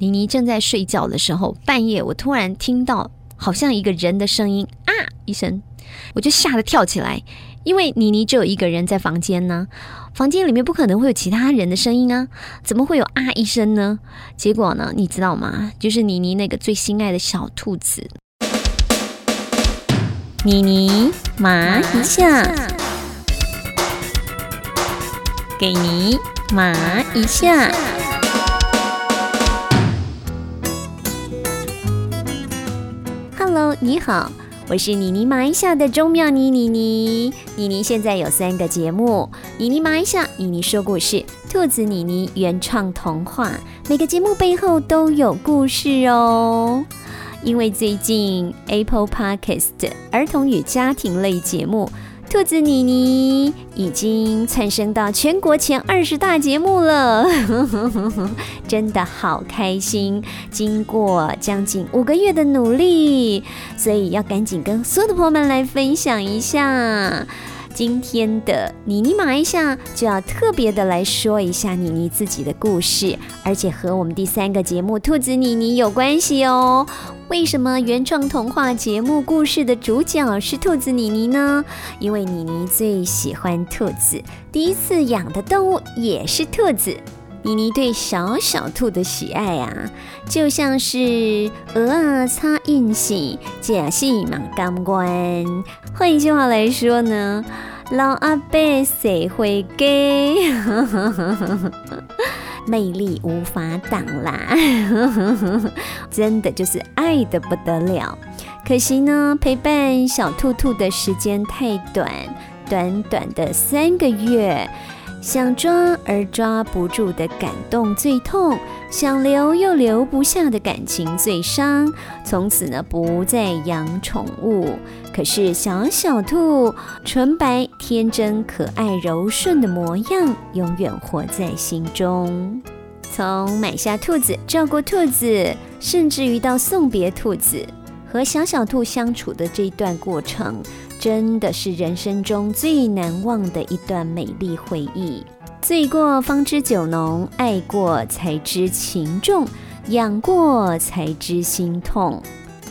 妮妮正在睡觉的时候，半夜我突然听到好像一个人的声音啊一声，我就吓得跳起来，因为妮妮只有一个人在房间呢，房间里面不可能会有其他人的声音啊，怎么会有啊一声呢？结果呢，你知道吗？就是妮妮那个最心爱的小兔子，妮妮麻一下，给你麻一下。你好，我是妮妮麻一下的钟妙妮妮妮。妮妮现在有三个节目：妮妮麻一下、妮妮说故事、兔子妮妮原创童话。每个节目背后都有故事哦。因为最近 Apple Podcast 儿童与家庭类节目。兔子妮妮已经窜升到全国前二十大节目了，真的好开心！经过将近五个月的努力，所以要赶紧跟所有的朋友们来分享一下。今天的妮妮马一下就要特别的来说一下妮妮自己的故事，而且和我们第三个节目兔子妮妮有关系哦。为什么原创童话节目故事的主角是兔子妮妮呢？因为妮妮最喜欢兔子，第一次养的动物也是兔子。妮妮对小小兔的喜爱啊，就像是鹅啊擦印洗，假戏满干官。换一句话来说呢，老阿伯谁会给？魅力无法挡啦，真的就是爱的不得了。可惜呢，陪伴小兔兔的时间太短，短短的三个月。想抓而抓不住的感动最痛，想留又留不下的感情最伤。从此呢，不再养宠物。可是小小兔纯白、天真、可爱、柔顺的模样，永远活在心中。从买下兔子、照顾兔子，甚至于到送别兔子，和小小兔相处的这一段过程。真的是人生中最难忘的一段美丽回忆。醉过方知酒浓，爱过才知情重，养过才知心痛。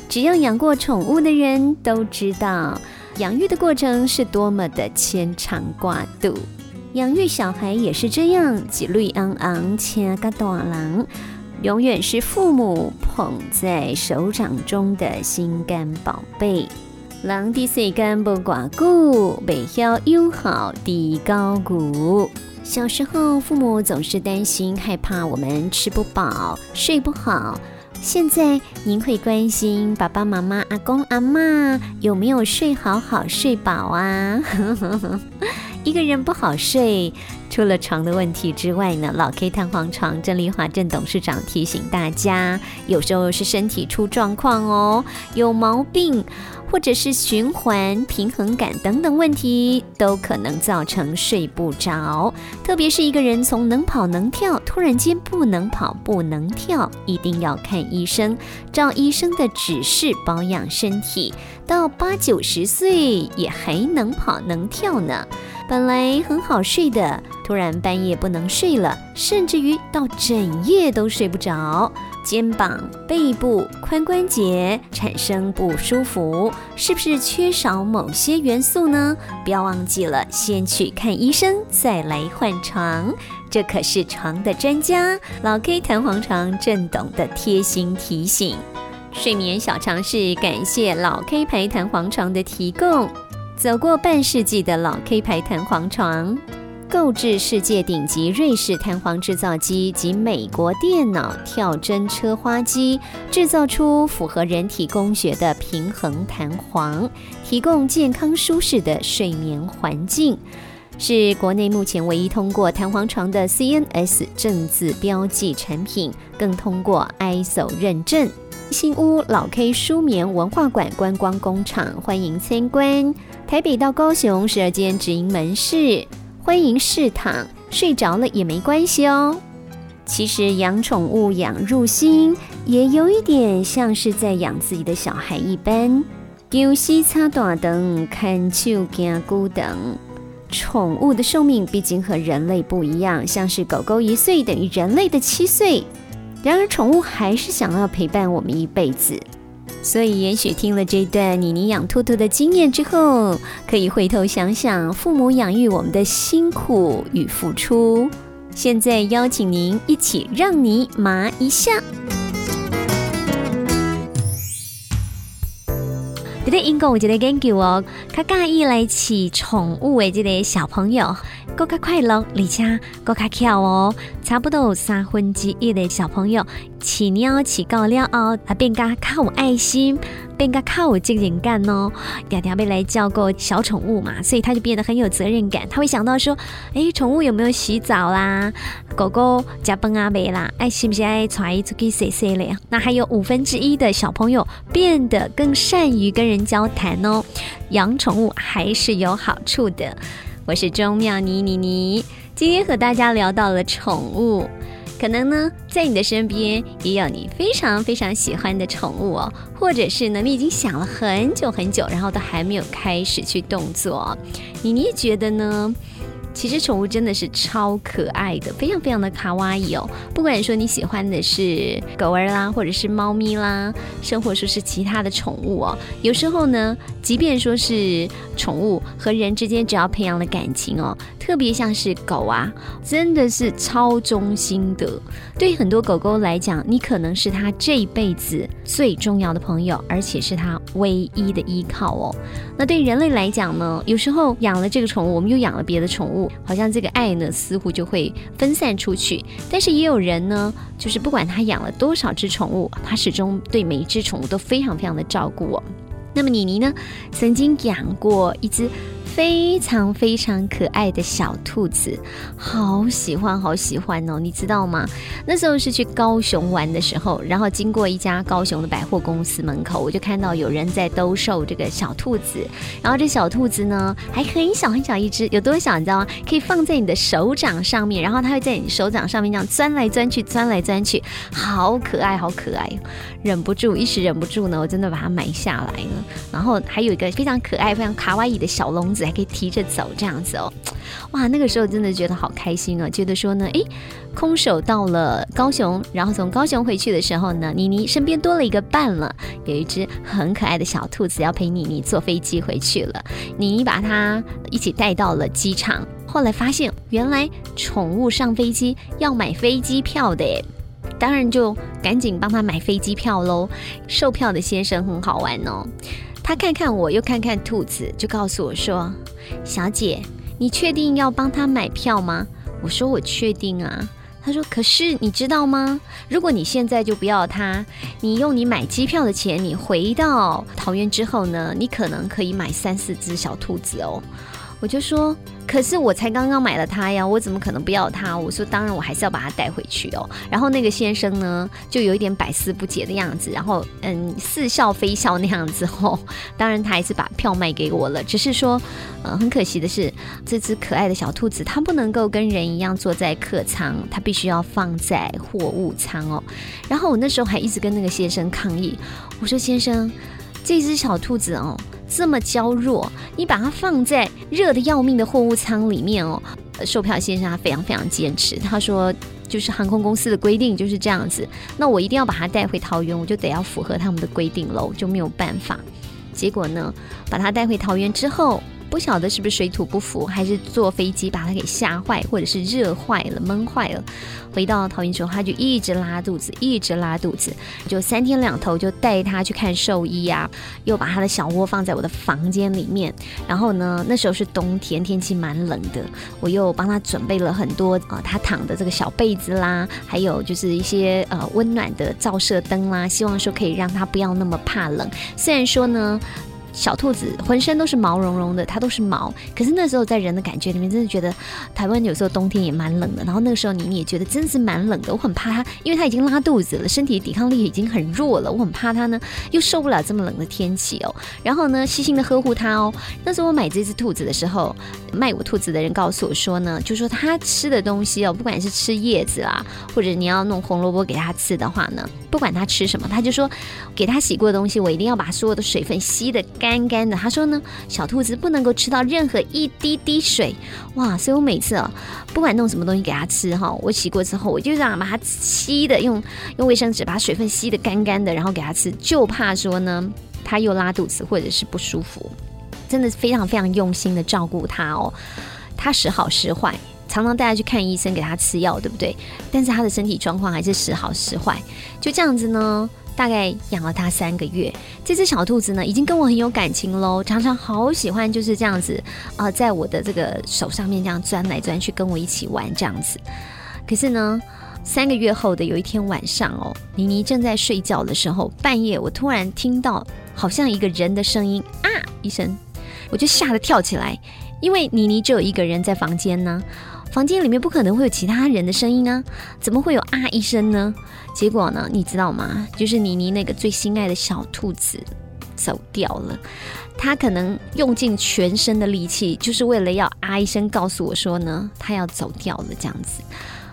只要养过宠物的人都知道，养育的过程是多么的牵肠挂肚。养育小孩也是这样，几绿昂昂，牵个大郎，永远是父母捧在手掌中的心肝宝贝。人的世间不寡顾，未晓友好低高谷。小时候，父母总是担心、害怕我们吃不饱、睡不好。现在，您会关心爸爸妈妈、阿公阿妈有没有睡好好、睡饱啊？一个人不好睡，除了床的问题之外呢？老 K 弹簧床郑丽华郑董事长提醒大家，有时候是身体出状况哦，有毛病。或者是循环、平衡感等等问题，都可能造成睡不着。特别是一个人从能跑能跳，突然间不能跑不能跳，一定要看医生，照医生的指示保养身体。到八九十岁也还能跑能跳呢。本来很好睡的，突然半夜不能睡了，甚至于到整夜都睡不着。肩膀、背部、髋关节产生不舒服，是不是缺少某些元素呢？不要忘记了，先去看医生，再来换床。这可是床的专家老 K 弹簧床正懂的贴心提醒。睡眠小常识，感谢老 K 牌弹簧床的提供。走过半世纪的老 K 牌弹簧床。购置世界顶级瑞士弹簧制造机及美国电脑跳针车花机，制造出符合人体工学的平衡弹簧，提供健康舒适的睡眠环境，是国内目前唯一通过弹簧床的 CNS 正字标记产品，更通过 ISO 认证。新屋老 K 舒眠文化馆观光工厂欢迎参观，台北到高雄十二间直营门市。欢迎试躺，睡着了也没关系哦。其实养宠物养入心，也有一点像是在养自己的小孩一般。丢西擦短灯，看秋惊孤等。宠物的寿命毕竟和人类不一样，像是狗狗一岁等于人类的七岁。然而，宠物还是想要陪伴我们一辈子。所以，也许听了这段妮妮养兔兔的经验之后，可以回头想想父母养育我们的辛苦与付出。现在邀请您一起让你麻一下。这个英国有一个研究哦，较介意来饲宠物的这个小朋友，更较快乐，而且更较巧哦。差不多有三分之一的小朋友饲猫饲狗了后，也变加较有爱心，变加较有责任感哦。嗲嗲被来照顾小宠物嘛，所以他就变得很有责任感。他会想到说，哎，宠物有没有洗澡啦？狗狗加崩阿没啦？哎，是不是爱带出去洗洗嘞？那还有五分之一的小朋友变得更善于跟人交谈哦。养宠物还是有好处的。我是钟妙妮妮妮，今天和大家聊到了宠物，可能呢在你的身边也有你非常非常喜欢的宠物哦，或者是呢你已经想了很久很久，然后都还没有开始去动作。妮妮觉得呢？其实宠物真的是超可爱的，非常非常的卡哇伊哦。不管说你喜欢的是狗儿啦，或者是猫咪啦，甚或说是其他的宠物哦，有时候呢，即便说是宠物和人之间，只要培养了感情哦，特别像是狗啊，真的是超忠心的。对很多狗狗来讲，你可能是它这一辈子最重要的朋友，而且是它唯一的依靠哦。那对人类来讲呢，有时候养了这个宠物，我们又养了别的宠物好像这个爱呢，似乎就会分散出去。但是也有人呢，就是不管他养了多少只宠物，他始终对每一只宠物都非常非常的照顾哦。那么妮妮呢，曾经养过一只。非常非常可爱的小兔子，好喜欢好喜欢哦！你知道吗？那时候是去高雄玩的时候，然后经过一家高雄的百货公司门口，我就看到有人在兜售这个小兔子。然后这小兔子呢，还很小很小一只，有多小你知道吗？可以放在你的手掌上面，然后它会在你手掌上面这样钻来钻去，钻来钻去，好可爱，好可爱！忍不住，一时忍不住呢，我真的把它买下来了。然后还有一个非常可爱、非常卡哇伊的小笼子。还可以提着走这样子哦，哇，那个时候真的觉得好开心哦，觉得说呢，诶，空手到了高雄，然后从高雄回去的时候呢，妮妮身边多了一个伴了，有一只很可爱的小兔子要陪妮妮坐飞机回去了，妮妮把它一起带到了机场，后来发现原来宠物上飞机要买飞机票的，当然就赶紧帮他买飞机票喽。售票的先生很好玩哦。他看看我，又看看兔子，就告诉我说：“小姐，你确定要帮他买票吗？”我说：“我确定啊。”他说：“可是你知道吗？如果你现在就不要他，你用你买机票的钱，你回到桃园之后呢，你可能可以买三四只小兔子哦。”我就说。可是我才刚刚买了它呀，我怎么可能不要它？我说当然我还是要把它带回去哦。然后那个先生呢，就有一点百思不解的样子，然后嗯似笑非笑那样子哦。当然他还是把票卖给我了，只是说，呃很可惜的是，这只可爱的小兔子它不能够跟人一样坐在客舱，它必须要放在货物舱哦。然后我那时候还一直跟那个先生抗议，我说先生，这只小兔子哦。这么娇弱，你把它放在热的要命的货物舱里面哦。售票先生他非常非常坚持，他说就是航空公司的规定就是这样子，那我一定要把它带回桃园，我就得要符合他们的规定喽，就没有办法。结果呢，把它带回桃园之后。不晓得是不是水土不服，还是坐飞机把它给吓坏，或者是热坏了、闷坏了。回到桃园之后，他就一直拉肚子，一直拉肚子，就三天两头就带他去看兽医啊，又把他的小窝放在我的房间里面。然后呢，那时候是冬天，天气蛮冷的，我又帮他准备了很多啊，他躺的这个小被子啦，还有就是一些呃温暖的照射灯啦，希望说可以让他不要那么怕冷。虽然说呢。小兔子浑身都是毛茸茸的，它都是毛。可是那时候在人的感觉里面，真的觉得台湾有时候冬天也蛮冷的。然后那个时候你你也觉得真是蛮冷的，我很怕它，因为它已经拉肚子了，身体抵抗力已经很弱了，我很怕它呢又受不了这么冷的天气哦。然后呢，细心的呵护它哦。那时候我买这只兔子的时候，卖我兔子的人告诉我说呢，就说它吃的东西哦，不管是吃叶子啊，或者你要弄红萝卜给它吃的话呢，不管它吃什么，他就说给它洗过的东西，我一定要把所有的水分吸的。干干的。他说呢，小兔子不能够吃到任何一滴滴水，哇！所以我每次啊，不管弄什么东西给它吃哈，我洗过之后，我就让把它吸的用用卫生纸把水分吸的干干的，然后给它吃，就怕说呢，它又拉肚子或者是不舒服。真的是非常非常用心的照顾它哦，它时好时坏。常常带他去看医生，给他吃药，对不对？但是他的身体状况还是时好时坏，就这样子呢。大概养了它三个月，这只小兔子呢，已经跟我很有感情喽，常常好喜欢就是这样子啊，在我的这个手上面这样钻来钻去，跟我一起玩这样子。可是呢，三个月后的有一天晚上哦，妮妮正在睡觉的时候，半夜我突然听到好像一个人的声音啊一声，我就吓得跳起来，因为妮妮只有一个人在房间呢。房间里面不可能会有其他人的声音啊，怎么会有啊一声呢？结果呢，你知道吗？就是妮妮那个最心爱的小兔子走掉了，它可能用尽全身的力气，就是为了要啊一声告诉我说呢，它要走掉了这样子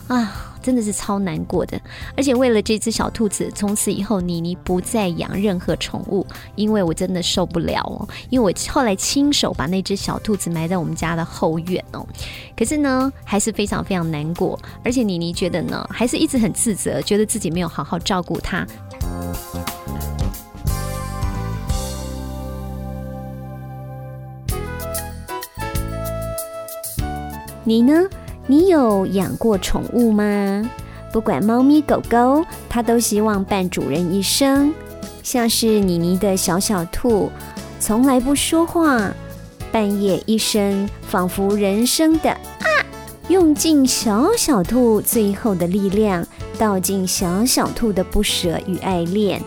啊。真的是超难过的，而且为了这只小兔子，从此以后妮妮不再养任何宠物，因为我真的受不了哦。因为我后来亲手把那只小兔子埋在我们家的后院哦，可是呢，还是非常非常难过。而且妮妮觉得呢，还是一直很自责，觉得自己没有好好照顾它。你呢？你有养过宠物吗？不管猫咪狗狗，它都希望伴主人一生。像是妮妮的小小兔，从来不说话，半夜一声，仿佛人生的啊，用尽小小兔最后的力量，道尽小小兔的不舍与爱恋。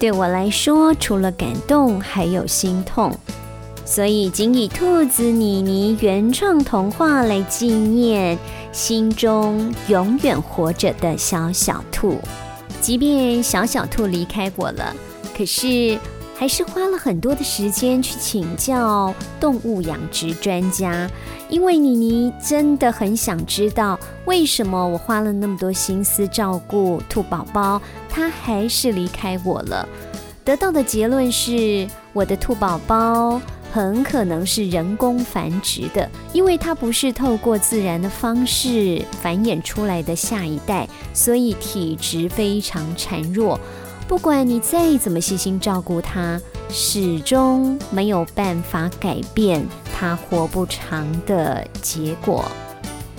对我来说，除了感动，还有心痛。所以，仅以兔子妮妮原创童话来纪念心中永远活着的小小兔。即便小小兔离开我了，可是还是花了很多的时间去请教动物养殖专家，因为妮妮真的很想知道，为什么我花了那么多心思照顾兔宝宝，它还是离开我了。得到的结论是，我的兔宝宝。很可能是人工繁殖的，因为它不是透过自然的方式繁衍出来的下一代，所以体质非常孱弱。不管你再怎么细心照顾它，始终没有办法改变它活不长的结果。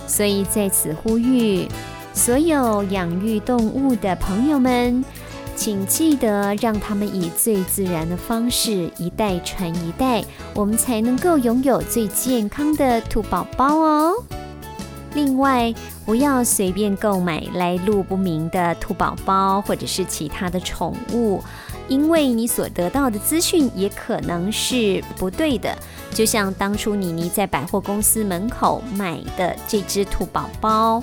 所以在此呼吁所有养育动物的朋友们。请记得让他们以最自然的方式一代传一代，我们才能够拥有最健康的兔宝宝哦。另外，不要随便购买来路不明的兔宝宝或者是其他的宠物，因为你所得到的资讯也可能是不对的。就像当初妮妮在百货公司门口买的这只兔宝宝。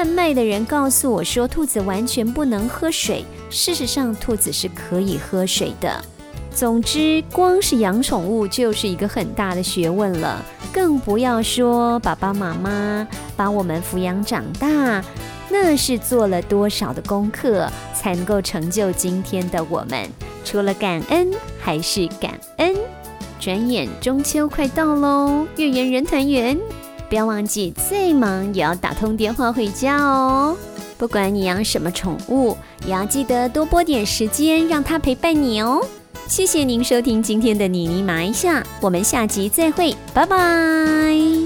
贩卖的人告诉我说，兔子完全不能喝水。事实上，兔子是可以喝水的。总之，光是养宠物就是一个很大的学问了，更不要说爸爸妈妈把我们抚养长大，那是做了多少的功课才能够成就今天的我们。除了感恩，还是感恩。转眼中秋快到喽，月圆人团圆。不要忘记，再忙也要打通电话回家哦。不管你养什么宠物，也要记得多拨点时间让它陪伴你哦。谢谢您收听今天的妮妮麻一下，我们下集再会，拜拜。